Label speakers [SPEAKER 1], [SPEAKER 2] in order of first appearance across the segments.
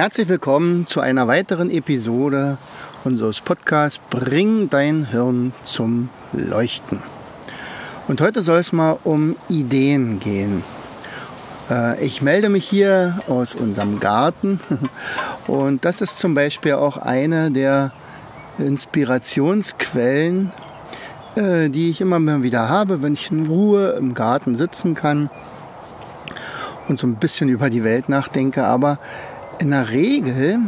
[SPEAKER 1] Herzlich willkommen zu einer weiteren Episode unseres Podcasts Bring dein Hirn zum Leuchten. Und heute soll es mal um Ideen gehen. Äh, ich melde mich hier aus unserem Garten und das ist zum Beispiel auch eine der Inspirationsquellen, äh, die ich immer wieder habe, wenn ich in Ruhe im Garten sitzen kann und so ein bisschen über die Welt nachdenke. Aber in der Regel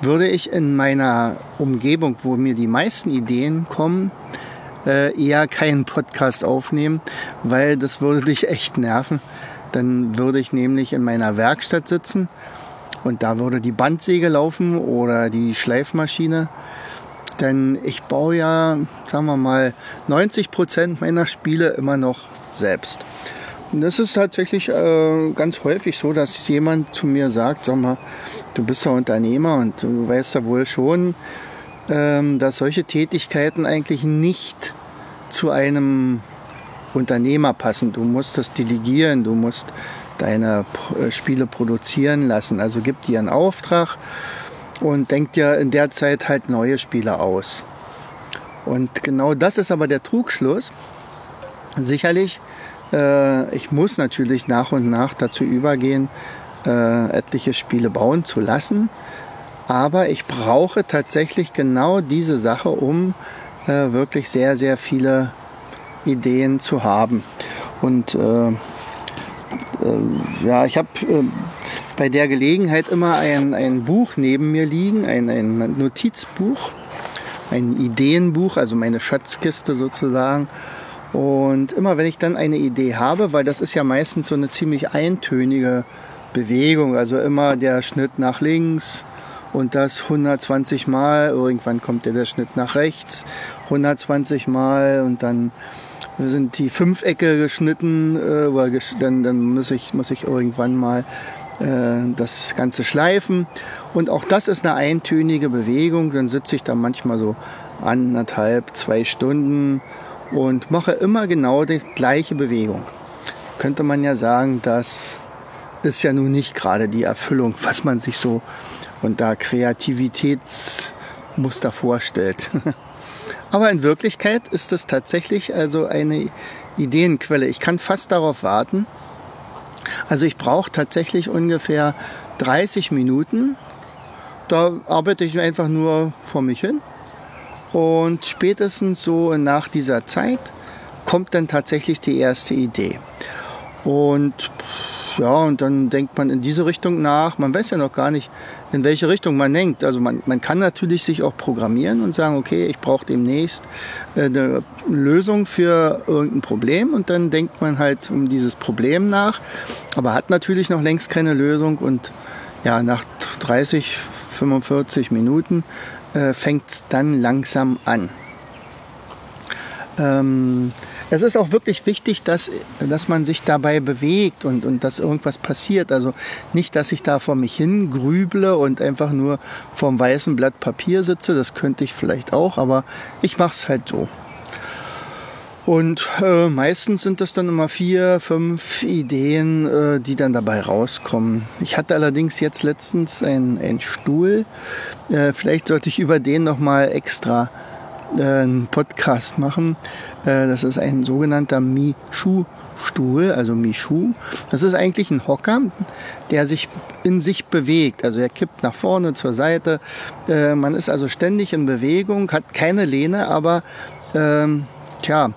[SPEAKER 1] würde ich in meiner Umgebung, wo mir die meisten Ideen kommen, äh, eher keinen Podcast aufnehmen, weil das würde dich echt nerven. Dann würde ich nämlich in meiner Werkstatt sitzen und da würde die Bandsäge laufen oder die Schleifmaschine. Denn ich baue ja, sagen wir mal, 90 Prozent meiner Spiele immer noch selbst. Das ist tatsächlich äh, ganz häufig so, dass jemand zu mir sagt, sag mal, du bist ja Unternehmer und du weißt ja wohl schon, ähm, dass solche Tätigkeiten eigentlich nicht zu einem Unternehmer passen. Du musst das delegieren, du musst deine äh, Spiele produzieren lassen. Also gib dir einen Auftrag und denk dir in der Zeit halt neue Spiele aus. Und genau das ist aber der Trugschluss. Sicherlich äh, ich muss natürlich nach und nach dazu übergehen, äh, etliche Spiele bauen zu lassen. Aber ich brauche tatsächlich genau diese Sache, um äh, wirklich sehr, sehr viele Ideen zu haben. Und äh, äh, ja, ich habe äh, bei der Gelegenheit immer ein, ein Buch neben mir liegen, ein, ein Notizbuch, ein Ideenbuch, also meine Schatzkiste sozusagen. Und immer wenn ich dann eine Idee habe, weil das ist ja meistens so eine ziemlich eintönige Bewegung, also immer der Schnitt nach links und das 120 Mal, irgendwann kommt ja der Schnitt nach rechts 120 Mal und dann sind die Fünfecke geschnitten, äh, dann, dann muss, ich, muss ich irgendwann mal äh, das Ganze schleifen. Und auch das ist eine eintönige Bewegung. Dann sitze ich da manchmal so anderthalb, zwei Stunden und mache immer genau die gleiche Bewegung. Könnte man ja sagen, das ist ja nun nicht gerade die Erfüllung, was man sich so unter Kreativitätsmuster vorstellt. Aber in Wirklichkeit ist es tatsächlich also eine Ideenquelle. Ich kann fast darauf warten. Also ich brauche tatsächlich ungefähr 30 Minuten. Da arbeite ich einfach nur vor mich hin und spätestens so nach dieser Zeit kommt dann tatsächlich die erste Idee. Und ja, und dann denkt man in diese Richtung nach. Man weiß ja noch gar nicht, in welche Richtung man denkt. Also man, man kann natürlich sich auch programmieren und sagen, okay, ich brauche demnächst äh, eine Lösung für irgendein Problem und dann denkt man halt um dieses Problem nach, aber hat natürlich noch längst keine Lösung und ja, nach 30, 45 Minuten äh, fängt es dann langsam an. Ähm, es ist auch wirklich wichtig, dass, dass man sich dabei bewegt und, und dass irgendwas passiert. Also nicht, dass ich da vor mich hin grüble und einfach nur vorm weißen Blatt Papier sitze. Das könnte ich vielleicht auch, aber ich mache es halt so. Und äh, meistens sind das dann immer vier, fünf Ideen, äh, die dann dabei rauskommen. Ich hatte allerdings jetzt letztens einen Stuhl. Äh, vielleicht sollte ich über den nochmal extra äh, einen Podcast machen. Äh, das ist ein sogenannter Mishu-Stuhl, also Mishu. Das ist eigentlich ein Hocker, der sich in sich bewegt. Also er kippt nach vorne, zur Seite. Äh, man ist also ständig in Bewegung, hat keine Lehne, aber ähm, tja,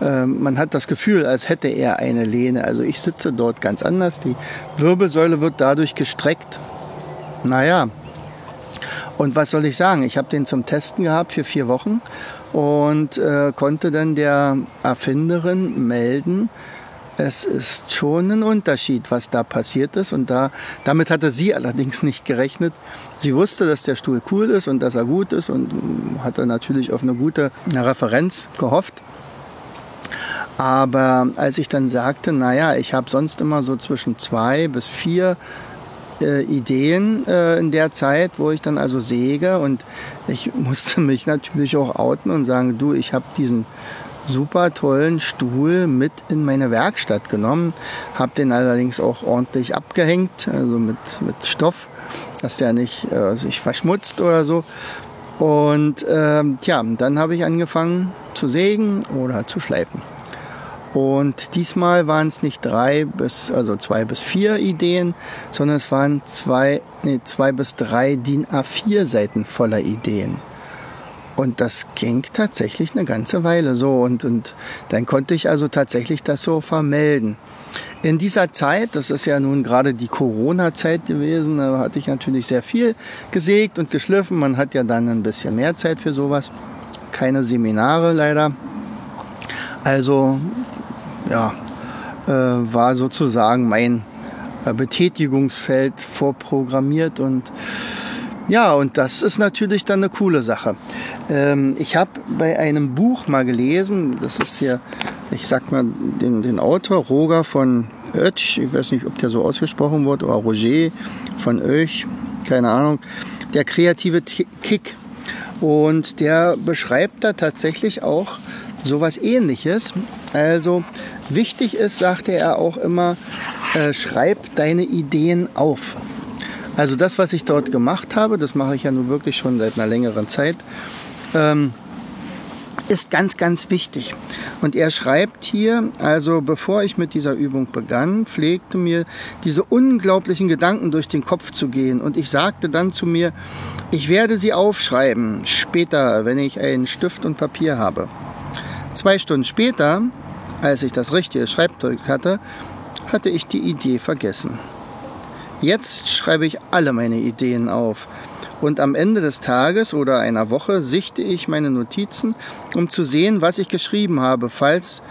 [SPEAKER 1] ähm, man hat das Gefühl, als hätte er eine Lehne. Also ich sitze dort ganz anders. Die Wirbelsäule wird dadurch gestreckt. Naja, und was soll ich sagen? Ich habe den zum Testen gehabt für vier Wochen und äh, konnte dann der Erfinderin melden, es ist schon ein Unterschied, was da passiert ist. Und da, damit hatte sie allerdings nicht gerechnet. Sie wusste, dass der Stuhl cool ist und dass er gut ist und hatte natürlich auf eine gute Referenz gehofft. Aber als ich dann sagte, naja, ich habe sonst immer so zwischen zwei bis vier äh, Ideen äh, in der Zeit, wo ich dann also säge und ich musste mich natürlich auch outen und sagen, du, ich habe diesen super tollen Stuhl mit in meine Werkstatt genommen, habe den allerdings auch ordentlich abgehängt, also mit, mit Stoff, dass der nicht äh, sich verschmutzt oder so. Und ähm, tja, dann habe ich angefangen zu sägen oder zu schleifen. Und diesmal waren es nicht drei bis, also zwei bis vier Ideen, sondern es waren zwei, nee, zwei bis drei DIN A4 Seiten voller Ideen. Und das ging tatsächlich eine ganze Weile so. Und, und dann konnte ich also tatsächlich das so vermelden. In dieser Zeit, das ist ja nun gerade die Corona-Zeit gewesen, da hatte ich natürlich sehr viel gesägt und geschliffen. Man hat ja dann ein bisschen mehr Zeit für sowas. Keine Seminare leider. Also ja, äh, war sozusagen mein äh, Betätigungsfeld vorprogrammiert und ja, und das ist natürlich dann eine coole Sache. Ähm, ich habe bei einem Buch mal gelesen, das ist hier, ich sag mal, den, den Autor Roger von Oetsch, ich weiß nicht, ob der so ausgesprochen wird, oder Roger von Oetsch, keine Ahnung, der kreative Kick. Und der beschreibt da tatsächlich auch sowas ähnliches. Also Wichtig ist, sagte er auch immer, äh, schreib deine Ideen auf. Also das, was ich dort gemacht habe, das mache ich ja nun wirklich schon seit einer längeren Zeit, ähm, ist ganz, ganz wichtig. Und er schreibt hier, also bevor ich mit dieser Übung begann, pflegte mir diese unglaublichen Gedanken durch den Kopf zu gehen. Und ich sagte dann zu mir, ich werde sie aufschreiben, später, wenn ich einen Stift und Papier habe. Zwei Stunden später als ich das richtige Schreibzeug hatte, hatte ich die Idee vergessen. Jetzt schreibe ich alle meine Ideen auf und am Ende des Tages oder einer Woche sichte ich meine Notizen, um zu sehen, was ich geschrieben habe, falls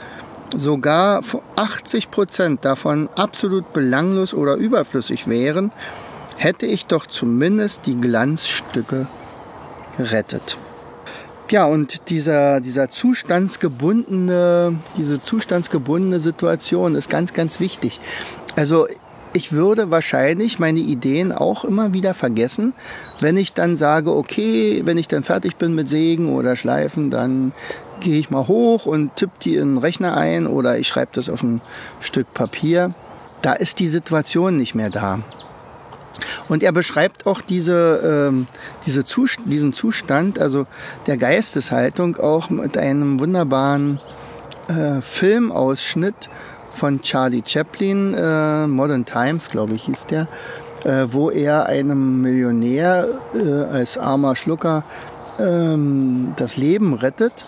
[SPEAKER 1] sogar 80 Prozent davon absolut belanglos oder überflüssig wären, hätte ich doch zumindest die Glanzstücke gerettet. Ja, und dieser, dieser zustandsgebundene, diese zustandsgebundene Situation ist ganz, ganz wichtig. Also ich würde wahrscheinlich meine Ideen auch immer wieder vergessen, wenn ich dann sage, okay, wenn ich dann fertig bin mit Sägen oder Schleifen, dann gehe ich mal hoch und tippe die in den Rechner ein oder ich schreibe das auf ein Stück Papier. Da ist die Situation nicht mehr da. Und er beschreibt auch diese, ähm, diese Zust diesen Zustand, also der Geisteshaltung, auch mit einem wunderbaren äh, Filmausschnitt von Charlie Chaplin, äh, Modern Times, glaube ich, hieß der, äh, wo er einem Millionär äh, als armer Schlucker ähm, das Leben rettet.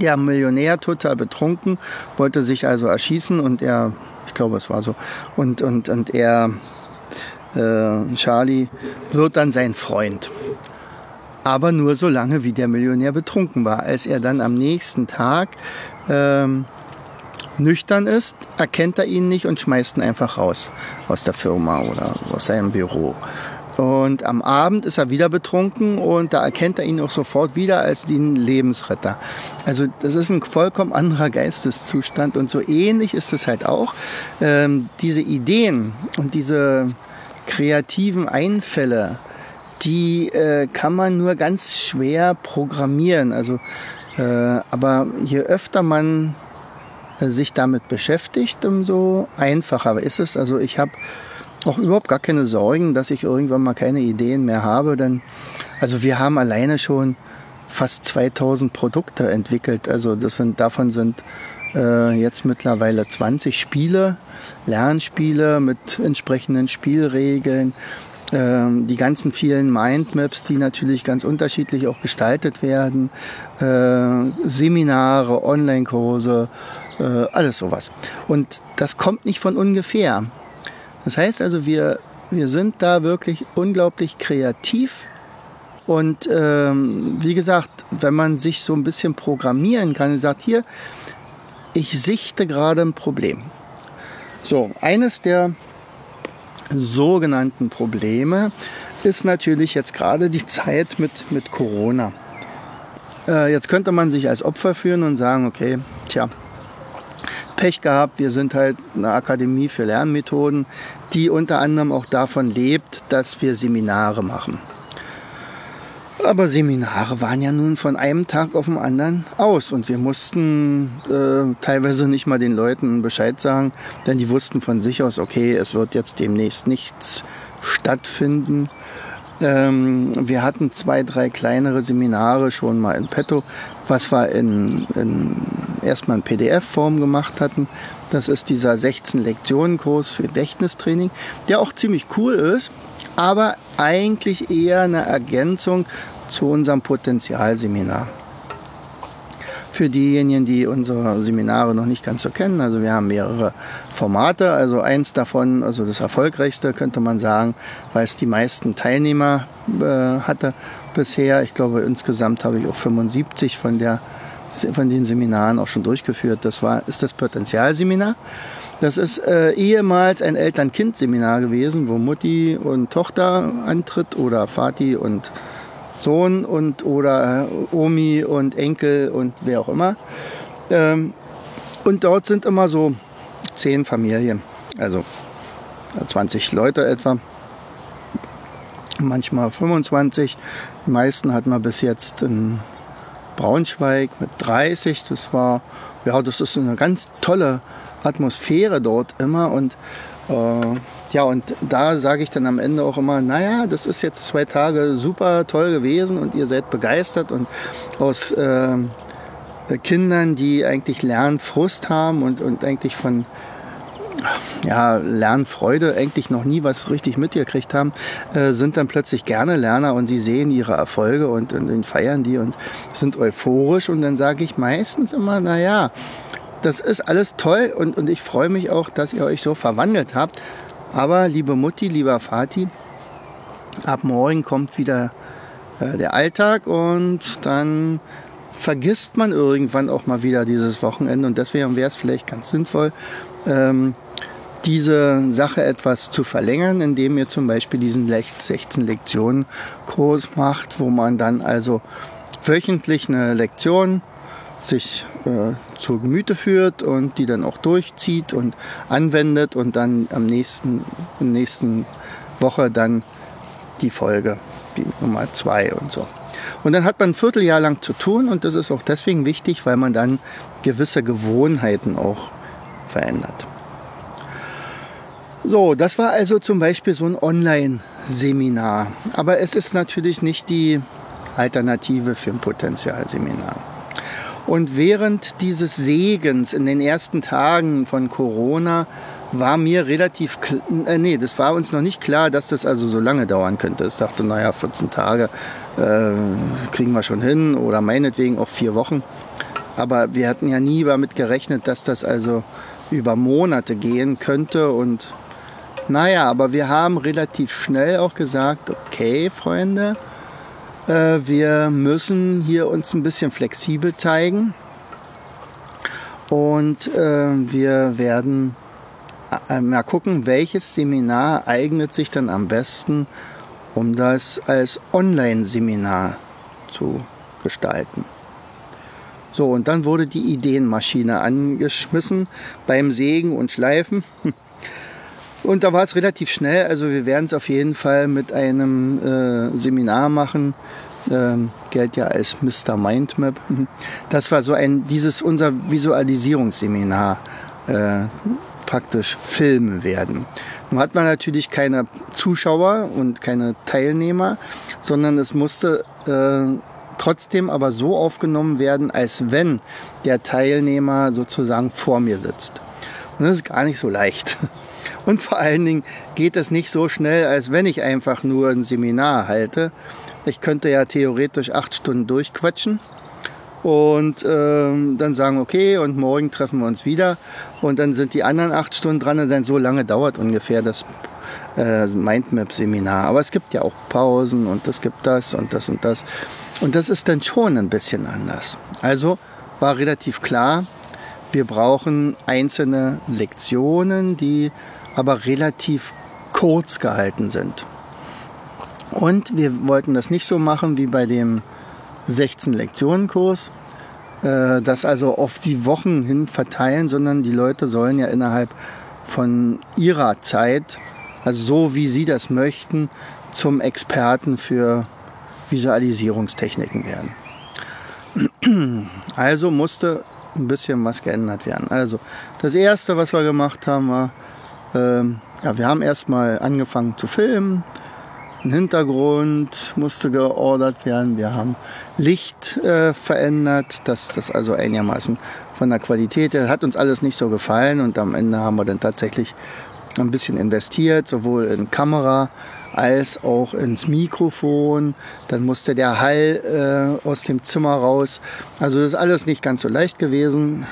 [SPEAKER 1] Der Millionär, total betrunken, wollte sich also erschießen und er, ich glaube, es war so, und, und, und er äh, Charlie wird dann sein Freund. Aber nur so lange, wie der Millionär betrunken war. Als er dann am nächsten Tag ähm, nüchtern ist, erkennt er ihn nicht und schmeißt ihn einfach raus aus der Firma oder aus seinem Büro. Und am Abend ist er wieder betrunken und da erkennt er ihn auch sofort wieder als den Lebensretter. Also das ist ein vollkommen anderer Geisteszustand und so ähnlich ist es halt auch. Ähm, diese Ideen und diese kreativen Einfälle, die äh, kann man nur ganz schwer programmieren. Also, äh, aber je öfter man sich damit beschäftigt, umso einfacher ist es. Also ich habe auch überhaupt gar keine Sorgen, dass ich irgendwann mal keine Ideen mehr habe. Denn, also wir haben alleine schon fast 2000 Produkte entwickelt. Also das sind, davon sind äh, jetzt mittlerweile 20 Spiele, Lernspiele mit entsprechenden Spielregeln. Ähm, die ganzen vielen Mindmaps, die natürlich ganz unterschiedlich auch gestaltet werden, äh, Seminare, Online-Kurse, äh, alles sowas. Und das kommt nicht von ungefähr. Das heißt also, wir, wir sind da wirklich unglaublich kreativ. Und ähm, wie gesagt, wenn man sich so ein bisschen programmieren kann, sagt hier, ich sichte gerade ein Problem. So, eines der sogenannten Probleme ist natürlich jetzt gerade die Zeit mit, mit Corona. Äh, jetzt könnte man sich als Opfer führen und sagen, okay, tja, Pech gehabt, wir sind halt eine Akademie für Lernmethoden, die unter anderem auch davon lebt, dass wir Seminare machen. Aber Seminare waren ja nun von einem Tag auf den anderen aus und wir mussten äh, teilweise nicht mal den Leuten Bescheid sagen, denn die wussten von sich aus, okay, es wird jetzt demnächst nichts stattfinden. Ähm, wir hatten zwei, drei kleinere Seminare schon mal in petto, was wir in, in erstmal in PDF-Form gemacht hatten. Das ist dieser 16-Lektionen-Kurs für Gedächtnistraining, der auch ziemlich cool ist, aber eigentlich eher eine Ergänzung zu unserem Potenzialseminar für diejenigen, die unsere Seminare noch nicht ganz so kennen. Also wir haben mehrere Formate. Also eins davon, also das erfolgreichste könnte man sagen, weil es die meisten Teilnehmer äh, hatte bisher. Ich glaube insgesamt habe ich auch 75 von, der, von den Seminaren auch schon durchgeführt. Das war, ist das Potenzialseminar. Das ist äh, ehemals ein Eltern-Kind-Seminar gewesen, wo Mutti und Tochter antritt oder Vati und Sohn und oder äh, Omi und Enkel und wer auch immer. Ähm, und dort sind immer so zehn Familien, also 20 Leute etwa, manchmal 25. Die meisten hatten wir bis jetzt in Braunschweig mit 30. Das war, ja, das ist eine ganz tolle Atmosphäre dort immer und äh, ja, und da sage ich dann am Ende auch immer, naja, das ist jetzt zwei Tage super toll gewesen und ihr seid begeistert und aus äh, Kindern, die eigentlich Lernfrust haben und, und eigentlich von ja, Lernfreude eigentlich noch nie was richtig mitgekriegt haben, äh, sind dann plötzlich gerne Lerner und sie sehen ihre Erfolge und, und, und feiern die und sind euphorisch und dann sage ich meistens immer, naja, das ist alles toll und, und ich freue mich auch, dass ihr euch so verwandelt habt. Aber liebe Mutti, lieber Vati, ab morgen kommt wieder äh, der Alltag und dann vergisst man irgendwann auch mal wieder dieses Wochenende und deswegen wäre es vielleicht ganz sinnvoll, ähm, diese Sache etwas zu verlängern, indem ihr zum Beispiel diesen 16 Lektionen Kurs macht, wo man dann also wöchentlich eine Lektion sich äh, zu Gemüte führt und die dann auch durchzieht und anwendet und dann am nächsten, in nächsten Woche dann die Folge, die Nummer zwei und so. Und dann hat man ein Vierteljahr lang zu tun und das ist auch deswegen wichtig, weil man dann gewisse Gewohnheiten auch verändert. So, das war also zum Beispiel so ein Online-Seminar. Aber es ist natürlich nicht die Alternative für ein Potenzialseminar. Und während dieses Segens in den ersten Tagen von Corona war mir relativ, äh, nee, das war uns noch nicht klar, dass das also so lange dauern könnte. Ich dachte, naja, 14 Tage äh, kriegen wir schon hin oder meinetwegen auch vier Wochen. Aber wir hatten ja nie damit gerechnet, dass das also über Monate gehen könnte. Und naja, aber wir haben relativ schnell auch gesagt, okay, Freunde, äh, wir müssen hier uns ein bisschen flexibel zeigen und äh, wir werden äh, mal gucken, welches Seminar eignet sich dann am besten, um das als Online-Seminar zu gestalten. So, und dann wurde die Ideenmaschine angeschmissen beim Sägen und Schleifen. Und da war es relativ schnell. Also wir werden es auf jeden Fall mit einem äh, Seminar machen. Ähm, gilt ja als Mr. Mindmap. Das war so ein, dieses unser Visualisierungsseminar äh, praktisch filmen werden. Nun hat man natürlich keine Zuschauer und keine Teilnehmer, sondern es musste äh, trotzdem aber so aufgenommen werden, als wenn der Teilnehmer sozusagen vor mir sitzt. Und das ist gar nicht so leicht. Und vor allen Dingen geht es nicht so schnell, als wenn ich einfach nur ein Seminar halte. Ich könnte ja theoretisch acht Stunden durchquatschen und ähm, dann sagen, okay, und morgen treffen wir uns wieder. Und dann sind die anderen acht Stunden dran und dann so lange dauert ungefähr das äh, Mindmap-Seminar. Aber es gibt ja auch Pausen und es gibt das und das und das. Und das ist dann schon ein bisschen anders. Also war relativ klar, Wir brauchen einzelne Lektionen, die aber relativ kurz gehalten sind. Und wir wollten das nicht so machen wie bei dem 16-Lektionen-Kurs, äh, das also auf die Wochen hin verteilen, sondern die Leute sollen ja innerhalb von ihrer Zeit, also so wie sie das möchten, zum Experten für Visualisierungstechniken werden. Also musste ein bisschen was geändert werden. Also das erste, was wir gemacht haben, war, ähm, ja, wir haben erstmal angefangen zu filmen. Ein Hintergrund musste geordert werden. Wir haben Licht äh, verändert, dass das also einigermaßen von der Qualität her hat uns alles nicht so gefallen und am Ende haben wir dann tatsächlich ein bisschen investiert, sowohl in Kamera als auch ins Mikrofon. Dann musste der Hall äh, aus dem Zimmer raus. Also das ist alles nicht ganz so leicht gewesen.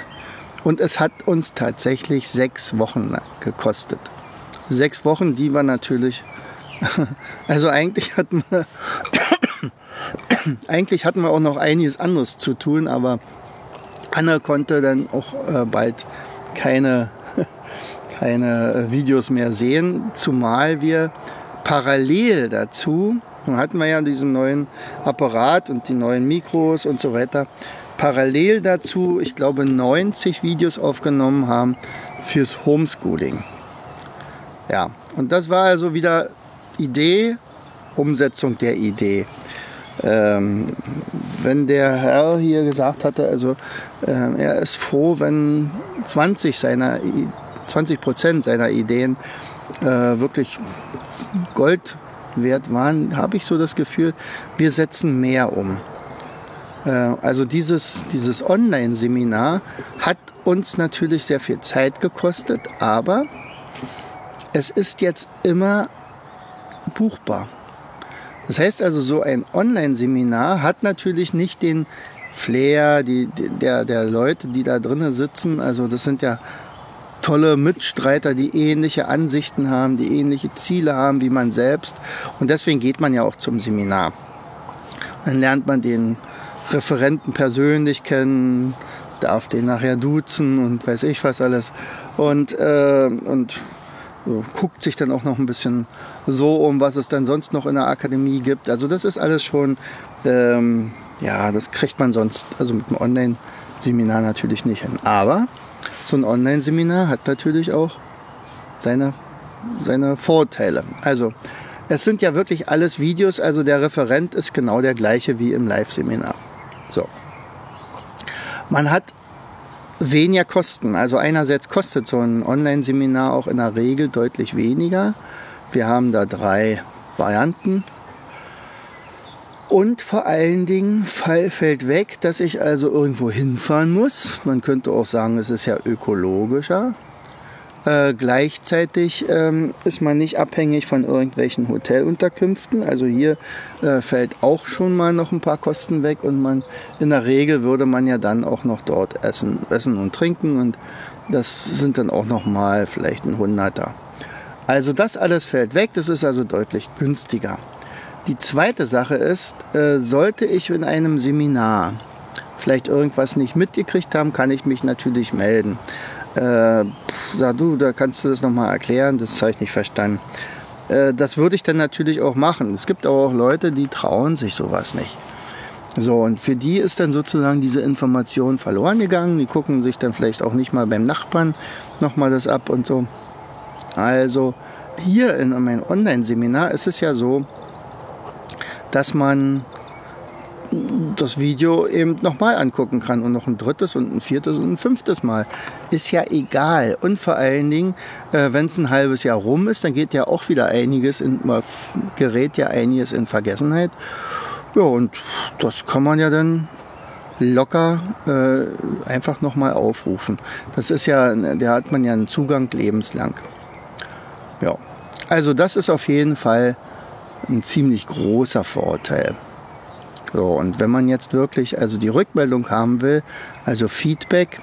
[SPEAKER 1] Und es hat uns tatsächlich sechs Wochen gekostet. Sechs Wochen, die wir natürlich. Also eigentlich hatten wir, eigentlich hatten wir auch noch einiges anderes zu tun, aber Anne konnte dann auch äh, bald keine, keine Videos mehr sehen, zumal wir parallel dazu, nun hatten wir ja diesen neuen Apparat und die neuen Mikros und so weiter, parallel dazu, ich glaube, 90 Videos aufgenommen haben fürs Homeschooling. Ja, und das war also wieder Idee, Umsetzung der Idee. Ähm, wenn der Herr hier gesagt hatte, also äh, er ist froh, wenn 20 seiner 20 Prozent seiner Ideen äh, wirklich Gold wert waren, habe ich so das Gefühl, wir setzen mehr um. Äh, also dieses, dieses Online-Seminar hat uns natürlich sehr viel Zeit gekostet, aber es ist jetzt immer buchbar. Das heißt also, so ein Online-Seminar hat natürlich nicht den Flair die, der, der Leute, die da drinnen sitzen. Also das sind ja tolle Mitstreiter, die ähnliche Ansichten haben, die ähnliche Ziele haben wie man selbst. Und deswegen geht man ja auch zum Seminar. Dann lernt man den Referenten persönlich kennen, darf den nachher duzen und weiß ich was alles. Und, äh, und so, guckt sich dann auch noch ein bisschen so um, was es dann sonst noch in der Akademie gibt. Also das ist alles schon, ähm, ja, das kriegt man sonst, also mit einem Online-Seminar natürlich nicht hin. Aber so ein Online-Seminar hat natürlich auch seine, seine Vorteile. Also es sind ja wirklich alles Videos, also der Referent ist genau der gleiche wie im Live-Seminar. So. Man hat weniger Kosten. Also einerseits kostet so ein Online-Seminar auch in der Regel deutlich weniger. Wir haben da drei Varianten. Und vor allen Dingen fällt weg, dass ich also irgendwo hinfahren muss. Man könnte auch sagen, es ist ja ökologischer. Äh, gleichzeitig ähm, ist man nicht abhängig von irgendwelchen Hotelunterkünften. Also hier äh, fällt auch schon mal noch ein paar Kosten weg und man in der Regel würde man ja dann auch noch dort essen, essen und trinken und das sind dann auch noch mal vielleicht ein Hunderter. Also das alles fällt weg. Das ist also deutlich günstiger. Die zweite Sache ist, äh, sollte ich in einem Seminar vielleicht irgendwas nicht mitgekriegt haben, kann ich mich natürlich melden äh, sag du, da kannst du das nochmal erklären, das habe ich nicht verstanden. Äh, das würde ich dann natürlich auch machen. Es gibt aber auch Leute, die trauen sich sowas nicht. So, und für die ist dann sozusagen diese Information verloren gegangen. Die gucken sich dann vielleicht auch nicht mal beim Nachbarn nochmal das ab und so. Also hier in meinem Online-Seminar ist es ja so, dass man das Video eben nochmal angucken kann und noch ein drittes und ein viertes und ein fünftes Mal. Ist ja egal. Und vor allen Dingen, äh, wenn es ein halbes Jahr rum ist, dann geht ja auch wieder einiges, in, gerät ja einiges in Vergessenheit. Ja, und das kann man ja dann locker äh, einfach nochmal aufrufen. Das ist ja, da hat man ja einen Zugang lebenslang. Ja, also das ist auf jeden Fall ein ziemlich großer Vorteil. So, und wenn man jetzt wirklich also die Rückmeldung haben will, also Feedback,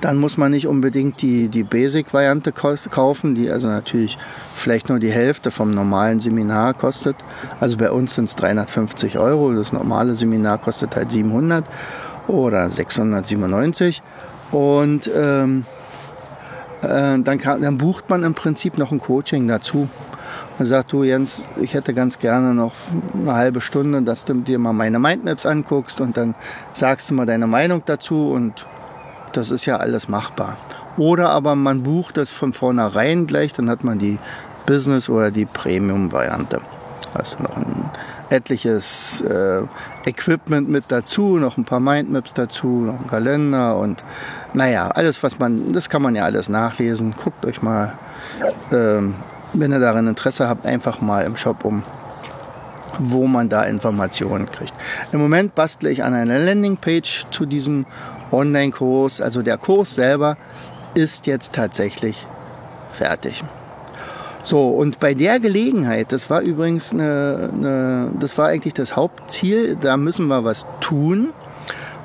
[SPEAKER 1] dann muss man nicht unbedingt die, die Basic-Variante kaufen, die also natürlich vielleicht nur die Hälfte vom normalen Seminar kostet. Also bei uns sind es 350 Euro, das normale Seminar kostet halt 700 oder 697. Und ähm, äh, dann, kann, dann bucht man im Prinzip noch ein Coaching dazu. Man sagt, du Jens, ich hätte ganz gerne noch eine halbe Stunde, dass du dir mal meine Mindmaps anguckst und dann sagst du mal deine Meinung dazu und das ist ja alles machbar. Oder aber man bucht das von vornherein gleich, dann hat man die Business- oder die Premium-Variante. Also noch ein etliches äh, Equipment mit dazu, noch ein paar Mindmaps dazu, noch ein Kalender und naja, alles was man, das kann man ja alles nachlesen. Guckt euch mal ähm, wenn ihr daran Interesse habt, einfach mal im Shop um, wo man da Informationen kriegt. Im Moment bastle ich an einer Landingpage zu diesem Online-Kurs. Also der Kurs selber ist jetzt tatsächlich fertig. So, und bei der Gelegenheit, das war übrigens eine, eine, das war eigentlich das Hauptziel, da müssen wir was tun.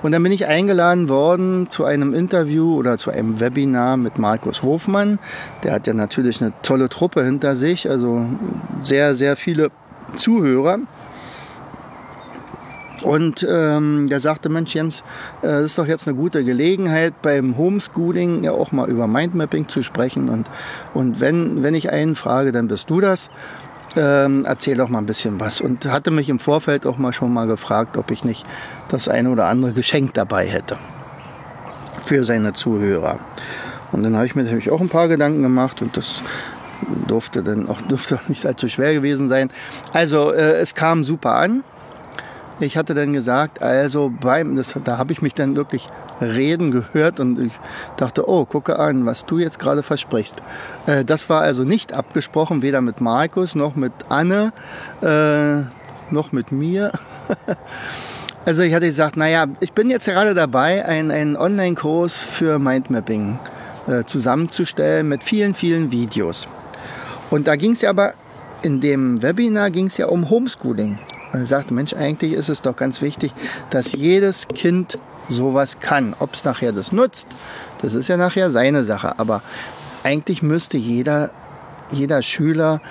[SPEAKER 1] Und dann bin ich eingeladen worden zu einem Interview oder zu einem Webinar mit Markus Hofmann. Der hat ja natürlich eine tolle Truppe hinter sich, also sehr, sehr viele Zuhörer. Und ähm, der sagte, Mensch Jens, äh, das ist doch jetzt eine gute Gelegenheit, beim Homeschooling ja auch mal über Mindmapping zu sprechen. Und, und wenn, wenn ich einen frage, dann bist du das ähm, erzähl doch mal ein bisschen was. Und hatte mich im Vorfeld auch mal schon mal gefragt, ob ich nicht das eine oder andere Geschenk dabei hätte für seine Zuhörer. Und dann habe ich mir natürlich auch ein paar Gedanken gemacht und das durfte dann auch, durfte auch nicht allzu schwer gewesen sein. Also äh, es kam super an. Ich hatte dann gesagt, also beim, das, da habe ich mich dann wirklich reden gehört und ich dachte, oh, gucke an, was du jetzt gerade versprichst. Äh, das war also nicht abgesprochen, weder mit Markus noch mit Anne, äh, noch mit mir. also ich hatte gesagt, naja, ich bin jetzt gerade dabei, einen, Online-Kurs für Mindmapping äh, zusammenzustellen mit vielen, vielen Videos. Und da ging es ja aber, in dem Webinar ging es ja um Homeschooling. Und er sagte, Mensch, eigentlich ist es doch ganz wichtig, dass jedes Kind sowas kann. Ob es nachher das nutzt, das ist ja nachher seine Sache. Aber eigentlich müsste jeder, jeder Schüler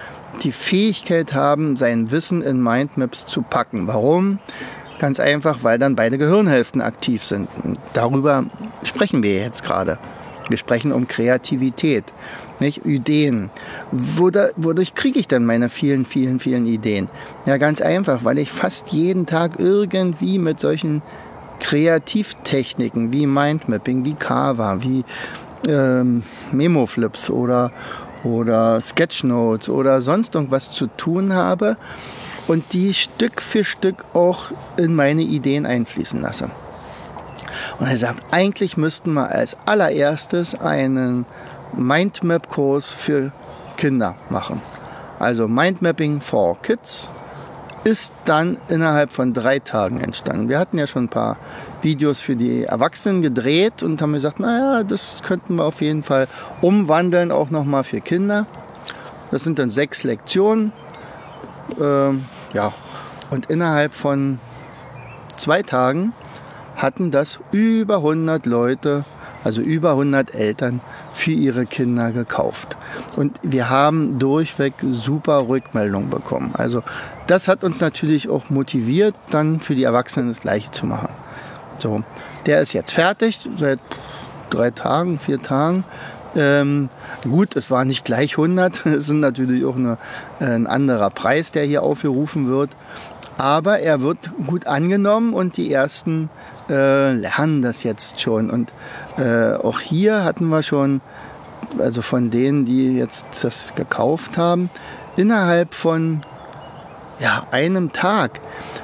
[SPEAKER 1] die Fähigkeit haben, sein Wissen in Mindmaps zu packen. Warum? Ganz einfach, weil dann beide Gehirnhälften aktiv sind. Und darüber sprechen wir jetzt gerade. Wir sprechen um Kreativität, nicht Ideen. Wodurch kriege ich dann meine vielen, vielen, vielen Ideen? Ja, ganz einfach, weil ich fast jeden Tag irgendwie mit solchen Kreativtechniken wie Mindmapping, wie Canva, wie ähm, Memoflips oder, oder Sketchnotes oder sonst irgendwas zu tun habe und die Stück für Stück auch in meine Ideen einfließen lasse. Und er sagt, eigentlich müssten wir als allererstes einen Mindmap-Kurs für Kinder machen. Also Mindmapping for Kids ist dann innerhalb von drei Tagen entstanden. Wir hatten ja schon ein paar Videos für die Erwachsenen gedreht und haben gesagt, naja, das könnten wir auf jeden Fall umwandeln, auch nochmal für Kinder. Das sind dann sechs Lektionen. Ähm, ja, und innerhalb von zwei Tagen hatten das über 100 Leute, also über 100 Eltern für ihre Kinder gekauft. Und wir haben durchweg super Rückmeldungen bekommen. Also das hat uns natürlich auch motiviert, dann für die Erwachsenen das Gleiche zu machen. So, der ist jetzt fertig seit drei Tagen, vier Tagen. Ähm, gut, es war nicht gleich 100, es sind natürlich auch eine, äh, ein anderer Preis, der hier aufgerufen wird. Aber er wird gut angenommen und die ersten äh, lernen das jetzt schon. Und äh, auch hier hatten wir schon, also von denen, die jetzt das gekauft haben, innerhalb von ja, einem Tag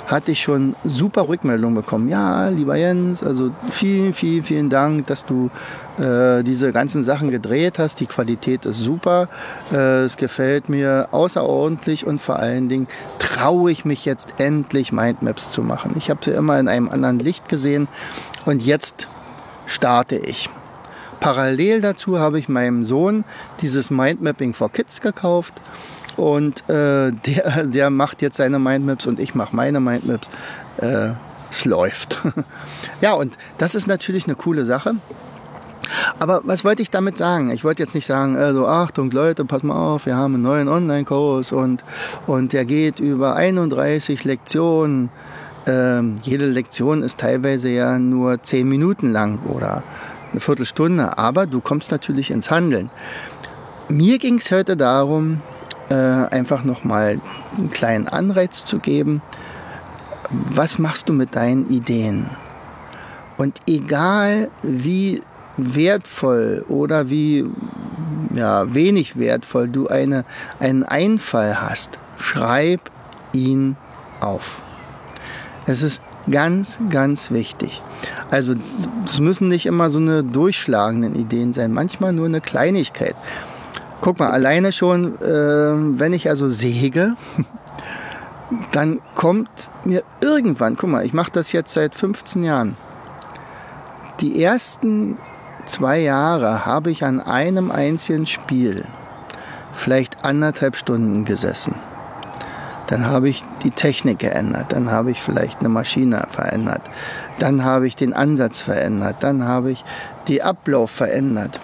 [SPEAKER 1] hatte ich schon super Rückmeldungen bekommen. Ja, lieber Jens, also vielen, vielen, vielen Dank, dass du äh, diese ganzen Sachen gedreht hast. Die Qualität ist super. Äh, es gefällt mir außerordentlich und vor allen Dingen traue ich mich jetzt endlich Mindmaps zu machen. Ich habe sie immer in einem anderen Licht gesehen und jetzt starte ich. Parallel dazu habe ich meinem Sohn dieses Mindmapping for Kids gekauft und äh, der, der macht jetzt seine Mindmaps und ich mache meine Mindmaps. Äh, es läuft. ja, und das ist natürlich eine coole Sache. Aber was wollte ich damit sagen? Ich wollte jetzt nicht sagen, also Achtung Leute, pass mal auf, wir haben einen neuen Online-Kurs und, und der geht über 31 Lektionen. Ähm, jede Lektion ist teilweise ja nur 10 Minuten lang oder eine Viertelstunde, aber du kommst natürlich ins Handeln. Mir ging es heute darum, äh, einfach nochmal einen kleinen Anreiz zu geben. Was machst du mit deinen Ideen? Und egal wie wertvoll oder wie ja, wenig wertvoll du eine, einen Einfall hast, schreib ihn auf. Es ist ganz, ganz wichtig. Also es müssen nicht immer so eine durchschlagenden Ideen sein, manchmal nur eine Kleinigkeit. Guck mal, alleine schon, äh, wenn ich also säge, dann kommt mir irgendwann, guck mal, ich mache das jetzt seit 15 Jahren. Die ersten zwei Jahre habe ich an einem einzigen Spiel vielleicht anderthalb Stunden gesessen. Dann habe ich die Technik geändert, dann habe ich vielleicht eine Maschine verändert, dann habe ich den Ansatz verändert, dann habe ich die Ablauf verändert.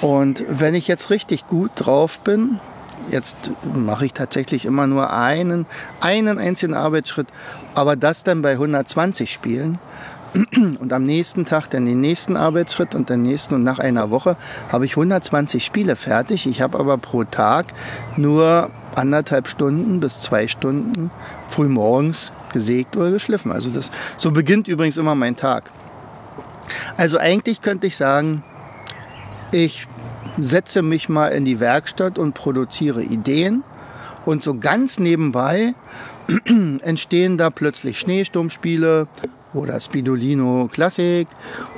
[SPEAKER 1] Und wenn ich jetzt richtig gut drauf bin, jetzt mache ich tatsächlich immer nur einen, einen einzigen Arbeitsschritt, aber das dann bei 120 Spielen, und am nächsten Tag dann den nächsten Arbeitsschritt und den nächsten und nach einer Woche habe ich 120 Spiele fertig. Ich habe aber pro Tag nur anderthalb Stunden bis zwei Stunden früh morgens gesägt oder geschliffen. Also das, so beginnt übrigens immer mein Tag. Also eigentlich könnte ich sagen, ich setze mich mal in die Werkstatt und produziere Ideen und so ganz nebenbei entstehen da plötzlich Schneesturmspiele oder Spidolino Klassik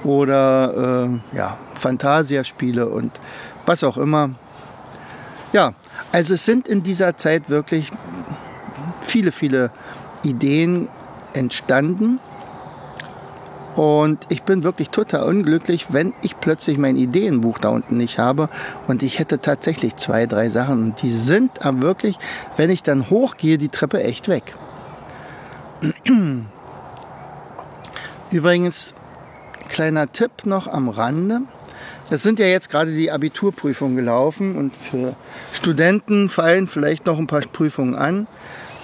[SPEAKER 1] oder äh, ja, Fantasia-Spiele und was auch immer. Ja, also es sind in dieser Zeit wirklich viele, viele Ideen entstanden. Und ich bin wirklich total unglücklich, wenn ich plötzlich mein Ideenbuch da unten nicht habe. Und ich hätte tatsächlich zwei, drei Sachen. Und die sind aber wirklich, wenn ich dann hochgehe, die Treppe echt weg. Übrigens, kleiner Tipp noch am Rande. Es sind ja jetzt gerade die Abiturprüfungen gelaufen und für Studenten fallen vielleicht noch ein paar Prüfungen an.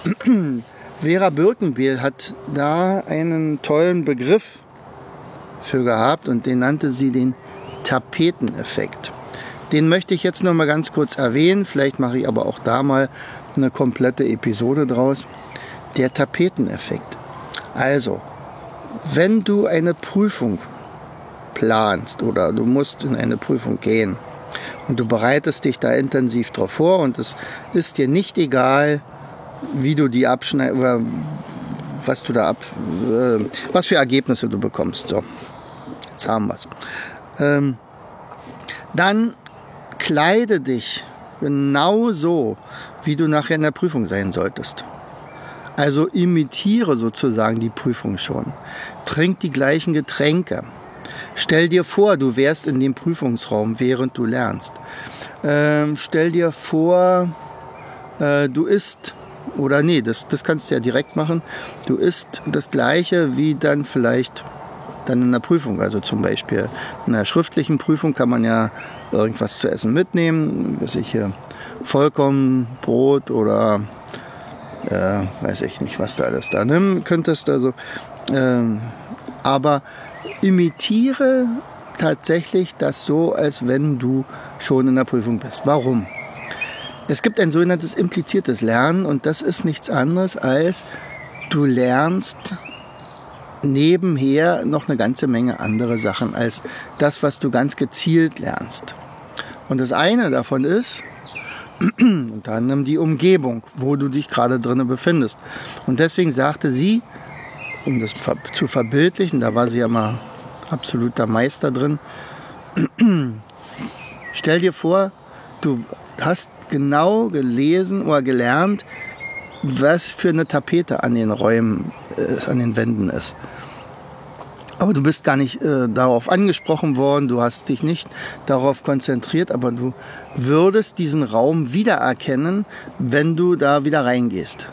[SPEAKER 1] Vera Birkenbiel hat da einen tollen Begriff für gehabt und den nannte sie den Tapeteneffekt. Den möchte ich jetzt noch mal ganz kurz erwähnen, vielleicht mache ich aber auch da mal eine komplette Episode draus. Der Tapeteneffekt. Also, wenn du eine Prüfung planst oder du musst in eine Prüfung gehen und du bereitest dich da intensiv drauf vor und es ist dir nicht egal, wie du die abschneidest oder was du da ab, äh, was für Ergebnisse du bekommst. So, jetzt haben wir es. Ähm, dann kleide dich genau so, wie du nachher in der Prüfung sein solltest. Also imitiere sozusagen die Prüfung schon. Trink die gleichen Getränke. Stell dir vor, du wärst in dem Prüfungsraum, während du lernst. Ähm, stell dir vor, äh, du isst, oder nee, das, das kannst du ja direkt machen, du isst das gleiche wie dann vielleicht dann in der Prüfung. Also zum Beispiel in einer schriftlichen Prüfung kann man ja irgendwas zu essen mitnehmen, was ich hier Vollkornbrot oder äh, weiß ich nicht, was du alles da nehmen könntest. Also, ähm, aber imitiere tatsächlich das so, als wenn du schon in der Prüfung bist. Warum? Es gibt ein sogenanntes impliziertes Lernen und das ist nichts anderes als du lernst nebenher noch eine ganze Menge andere Sachen als das, was du ganz gezielt lernst. Und das eine davon ist, unter anderem die Umgebung, wo du dich gerade drinnen befindest. Und deswegen sagte sie, um das zu verbildlichen, da war sie ja mal absoluter Meister drin, stell dir vor, du hast genau gelesen oder gelernt, was für eine Tapete an den Räumen, äh, an den Wänden ist. Aber du bist gar nicht äh, darauf angesprochen worden, du hast dich nicht darauf konzentriert, aber du würdest diesen Raum wiedererkennen, wenn du da wieder reingehst.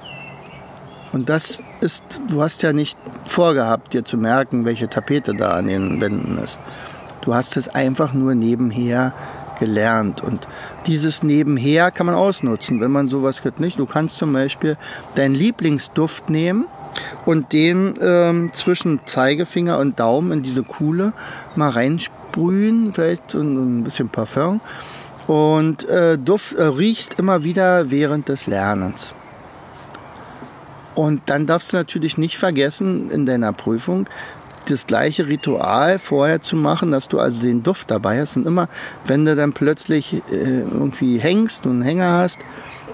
[SPEAKER 1] Und das ist, du hast ja nicht vorgehabt, dir zu merken, welche Tapete da an den Wänden ist. Du hast es einfach nur nebenher gelernt. Und dieses Nebenher kann man ausnutzen, wenn man sowas hat nicht. Du kannst zum Beispiel deinen Lieblingsduft nehmen und den ähm, zwischen Zeigefinger und Daumen in diese Kuhle mal rein sprühen, vielleicht so ein bisschen Parfum und äh, Duft, äh, riechst immer wieder während des Lernens. Und dann darfst du natürlich nicht vergessen, in deiner Prüfung das gleiche Ritual vorher zu machen, dass du also den Duft dabei hast. Und immer, wenn du dann plötzlich äh, irgendwie hängst und einen Hänger hast,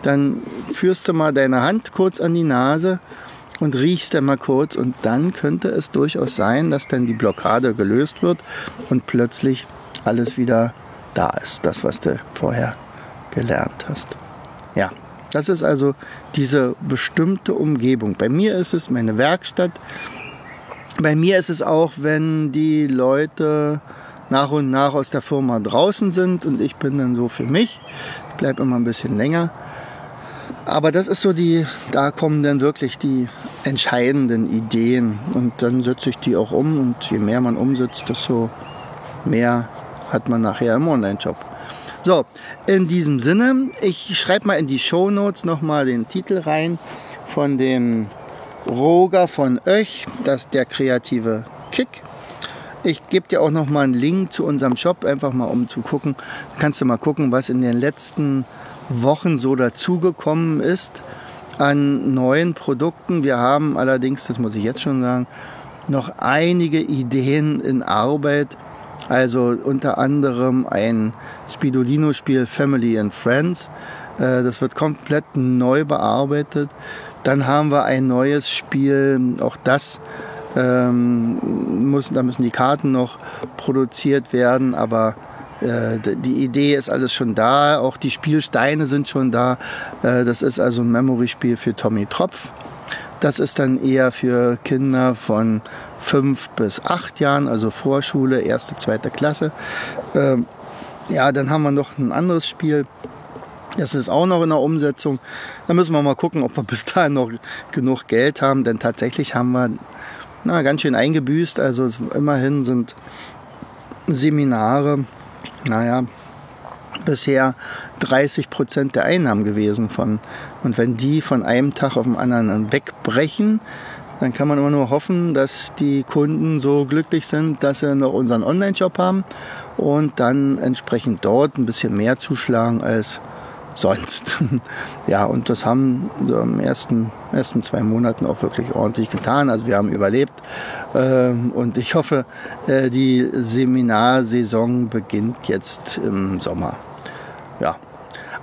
[SPEAKER 1] dann führst du mal deine Hand kurz an die Nase und riechst dann mal kurz. Und dann könnte es durchaus sein, dass dann die Blockade gelöst wird und plötzlich alles wieder da ist, das, was du vorher gelernt hast. Ja, das ist also diese bestimmte Umgebung. Bei mir ist es meine Werkstatt. Bei mir ist es auch, wenn die Leute nach und nach aus der Firma draußen sind und ich bin dann so für mich. Ich bleibe immer ein bisschen länger. Aber das ist so die, da kommen dann wirklich die entscheidenden Ideen und dann setze ich die auch um und je mehr man umsetzt, desto mehr hat man nachher im Online-Shop. So, in diesem Sinne, ich schreibe mal in die Show Notes nochmal den Titel rein von dem Roger von Öch, das ist der kreative Kick. Ich gebe dir auch noch mal einen Link zu unserem Shop, einfach mal um zu gucken. Da kannst du mal gucken, was in den letzten Wochen so dazugekommen ist an neuen Produkten. Wir haben allerdings, das muss ich jetzt schon sagen, noch einige Ideen in Arbeit, also unter anderem ein Spidolino-Spiel Family and Friends. Äh, das wird komplett neu bearbeitet. Dann haben wir ein neues Spiel, auch das ähm, muss, da müssen die Karten noch produziert werden, aber äh, die Idee ist alles schon da, auch die Spielsteine sind schon da. Äh, das ist also ein Memory-Spiel für Tommy Tropf. Das ist dann eher für Kinder von fünf bis acht Jahren, also Vorschule, erste, zweite Klasse. Ähm, ja, dann haben wir noch ein anderes Spiel. Das ist auch noch in der Umsetzung. Da müssen wir mal gucken, ob wir bis dahin noch genug Geld haben, denn tatsächlich haben wir na, ganz schön eingebüßt. Also immerhin sind Seminare, naja, bisher 30 Prozent der Einnahmen gewesen von. Und wenn die von einem Tag auf den anderen wegbrechen, dann kann man immer nur hoffen, dass die Kunden so glücklich sind, dass sie noch unseren Online-Shop haben und dann entsprechend dort ein bisschen mehr zuschlagen als sonst. ja, und das haben so im ersten, ersten zwei Monaten auch wirklich ordentlich getan. Also wir haben überlebt ähm, und ich hoffe, äh, die Seminarsaison beginnt jetzt im Sommer. Ja,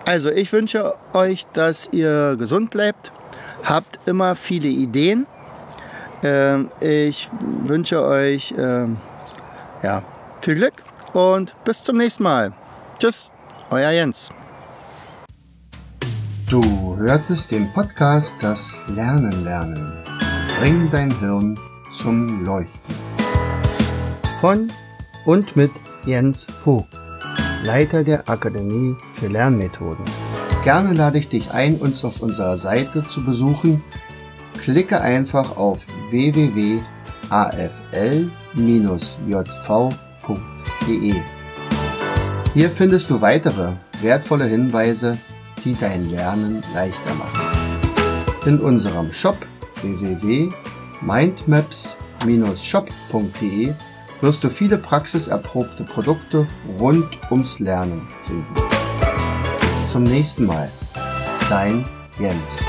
[SPEAKER 1] also ich wünsche euch, dass ihr gesund bleibt, habt immer viele Ideen ähm, ich wünsche euch ähm, ja, viel Glück und bis zum nächsten Mal. Tschüss, euer Jens.
[SPEAKER 2] Du hörtest den Podcast Das Lernen lernen. Bring dein Hirn zum Leuchten.
[SPEAKER 1] Von und mit Jens Vogt, Leiter der Akademie für Lernmethoden.
[SPEAKER 2] Gerne lade ich dich ein, uns auf unserer Seite zu besuchen Klicke einfach auf www.afl-jv.de. Hier findest du weitere wertvolle Hinweise, die dein Lernen leichter machen. In unserem Shop www.mindmaps-shop.de wirst du viele praxiserprobte Produkte rund ums Lernen finden. Bis zum nächsten Mal. Dein Jens.